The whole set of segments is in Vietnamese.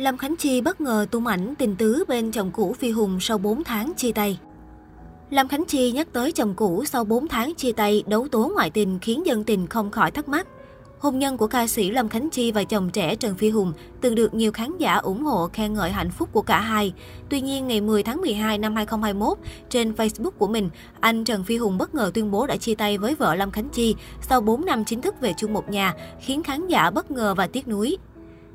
Lâm Khánh Chi bất ngờ tung ảnh tình tứ bên chồng cũ Phi Hùng sau 4 tháng chia tay. Lâm Khánh Chi nhắc tới chồng cũ sau 4 tháng chia tay đấu tố ngoại tình khiến dân tình không khỏi thắc mắc. Hôn nhân của ca sĩ Lâm Khánh Chi và chồng trẻ Trần Phi Hùng từng được nhiều khán giả ủng hộ khen ngợi hạnh phúc của cả hai. Tuy nhiên, ngày 10 tháng 12 năm 2021, trên Facebook của mình, anh Trần Phi Hùng bất ngờ tuyên bố đã chia tay với vợ Lâm Khánh Chi sau 4 năm chính thức về chung một nhà, khiến khán giả bất ngờ và tiếc nuối.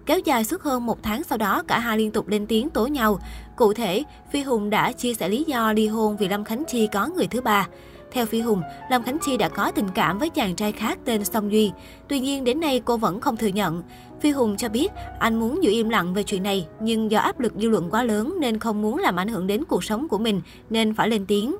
Kéo dài suốt hơn một tháng sau đó, cả hai liên tục lên tiếng tố nhau. Cụ thể, Phi Hùng đã chia sẻ lý do ly hôn vì Lâm Khánh Chi có người thứ ba. Theo Phi Hùng, Lâm Khánh Chi đã có tình cảm với chàng trai khác tên Song Duy. Tuy nhiên đến nay cô vẫn không thừa nhận. Phi Hùng cho biết anh muốn giữ im lặng về chuyện này, nhưng do áp lực dư luận quá lớn nên không muốn làm ảnh hưởng đến cuộc sống của mình nên phải lên tiếng.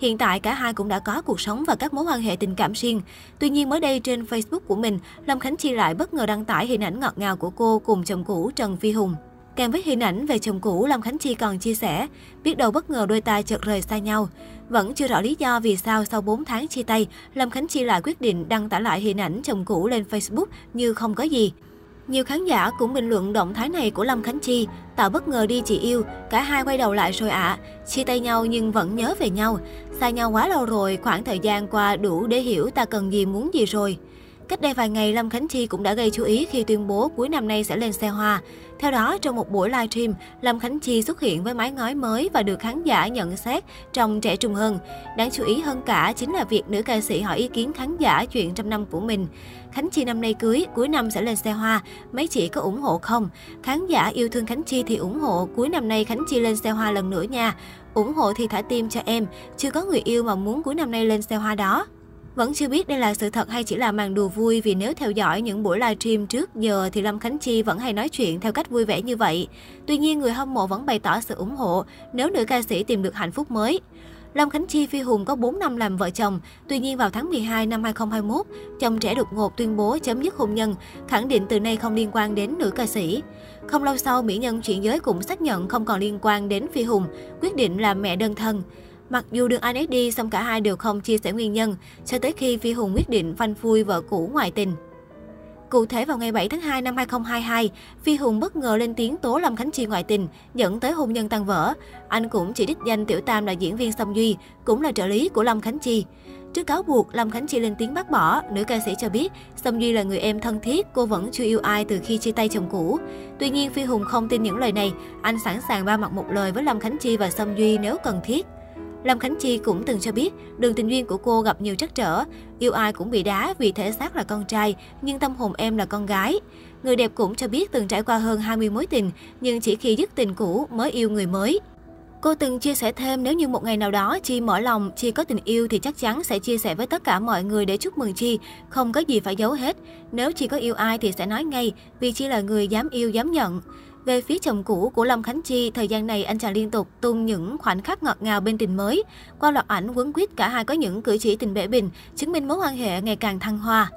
Hiện tại cả hai cũng đã có cuộc sống và các mối quan hệ tình cảm riêng. Tuy nhiên mới đây trên Facebook của mình, Lâm Khánh Chi lại bất ngờ đăng tải hình ảnh ngọt ngào của cô cùng chồng cũ Trần Phi Hùng. Kèm với hình ảnh về chồng cũ, Lâm Khánh Chi còn chia sẻ, biết đâu bất ngờ đôi ta chợt rời xa nhau. Vẫn chưa rõ lý do vì sao sau 4 tháng chia tay, Lâm Khánh Chi lại quyết định đăng tải lại hình ảnh chồng cũ lên Facebook như không có gì. Nhiều khán giả cũng bình luận động thái này của Lâm Khánh Chi, tạo bất ngờ đi chị yêu, cả hai quay đầu lại rồi ạ, à. chia tay nhau nhưng vẫn nhớ về nhau. Xa nhau quá lâu rồi, khoảng thời gian qua đủ để hiểu ta cần gì muốn gì rồi. Cách đây vài ngày, Lâm Khánh Chi cũng đã gây chú ý khi tuyên bố cuối năm nay sẽ lên xe hoa. Theo đó, trong một buổi livestream, Lâm Khánh Chi xuất hiện với mái ngói mới và được khán giả nhận xét trông trẻ trung hơn. Đáng chú ý hơn cả chính là việc nữ ca sĩ hỏi ý kiến khán giả chuyện trăm năm của mình. Khánh Chi năm nay cưới, cuối năm sẽ lên xe hoa, mấy chị có ủng hộ không? Khán giả yêu thương Khánh Chi thì ủng hộ, cuối năm nay Khánh Chi lên xe hoa lần nữa nha. ủng hộ thì thả tim cho em, chưa có người yêu mà muốn cuối năm nay lên xe hoa đó. Vẫn chưa biết đây là sự thật hay chỉ là màn đùa vui vì nếu theo dõi những buổi livestream trước giờ thì Lâm Khánh Chi vẫn hay nói chuyện theo cách vui vẻ như vậy. Tuy nhiên, người hâm mộ vẫn bày tỏ sự ủng hộ nếu nữ ca sĩ tìm được hạnh phúc mới. Lâm Khánh Chi Phi Hùng có 4 năm làm vợ chồng, tuy nhiên vào tháng 12 năm 2021, chồng trẻ đột ngột tuyên bố chấm dứt hôn nhân, khẳng định từ nay không liên quan đến nữ ca sĩ. Không lâu sau, mỹ nhân chuyển giới cũng xác nhận không còn liên quan đến Phi Hùng, quyết định làm mẹ đơn thân. Mặc dù được ai nấy đi, song cả hai đều không chia sẻ nguyên nhân, cho tới khi Phi Hùng quyết định phanh phui vợ cũ ngoại tình. Cụ thể vào ngày 7 tháng 2 năm 2022, Phi Hùng bất ngờ lên tiếng tố Lâm Khánh Chi ngoại tình, dẫn tới hôn nhân tan vỡ. Anh cũng chỉ đích danh Tiểu Tam là diễn viên Song Duy, cũng là trợ lý của Lâm Khánh Chi. Trước cáo buộc, Lâm Khánh Chi lên tiếng bác bỏ, nữ ca sĩ cho biết Song Duy là người em thân thiết, cô vẫn chưa yêu ai từ khi chia tay chồng cũ. Tuy nhiên, Phi Hùng không tin những lời này, anh sẵn sàng ba mặt một lời với Lâm Khánh Chi và Song Duy nếu cần thiết. Lâm Khánh Chi cũng từng cho biết đường tình duyên của cô gặp nhiều trắc trở. Yêu ai cũng bị đá vì thể xác là con trai, nhưng tâm hồn em là con gái. Người đẹp cũng cho biết từng trải qua hơn 20 mối tình, nhưng chỉ khi dứt tình cũ mới yêu người mới. Cô từng chia sẻ thêm nếu như một ngày nào đó Chi mở lòng, Chi có tình yêu thì chắc chắn sẽ chia sẻ với tất cả mọi người để chúc mừng Chi, không có gì phải giấu hết. Nếu Chi có yêu ai thì sẽ nói ngay, vì Chi là người dám yêu dám nhận. Về phía chồng cũ của Lâm Khánh Chi, thời gian này anh chàng liên tục tung những khoảnh khắc ngọt ngào bên tình mới. Qua loạt ảnh quấn quýt cả hai có những cử chỉ tình bể bình, chứng minh mối quan hệ ngày càng thăng hoa.